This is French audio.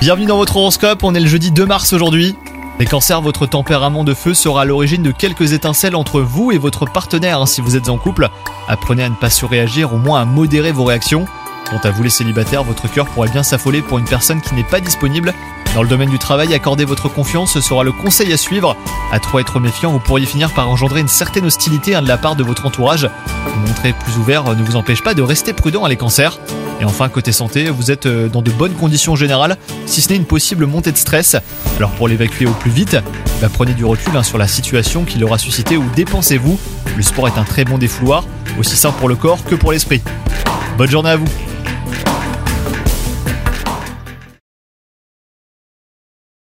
Bienvenue dans votre horoscope, on est le jeudi 2 mars aujourd'hui. Les cancers, votre tempérament de feu sera à l'origine de quelques étincelles entre vous et votre partenaire hein, si vous êtes en couple. Apprenez à ne pas surréagir, au moins à modérer vos réactions. Quant à vous les célibataires, votre cœur pourrait bien s'affoler pour une personne qui n'est pas disponible. Dans le domaine du travail, accordez votre confiance, ce sera le conseil à suivre. À trop être méfiant, vous pourriez finir par engendrer une certaine hostilité hein, de la part de votre entourage. Vous montrer plus ouvert euh, ne vous empêche pas de rester prudent à les cancers. Et enfin, côté santé, vous êtes euh, dans de bonnes conditions générales, si ce n'est une possible montée de stress. Alors pour l'évacuer au plus vite, bah, prenez du recul hein, sur la situation qui l'aura suscité ou dépensez-vous. Le sport est un très bon défouloir, aussi sain pour le corps que pour l'esprit. Bonne journée à vous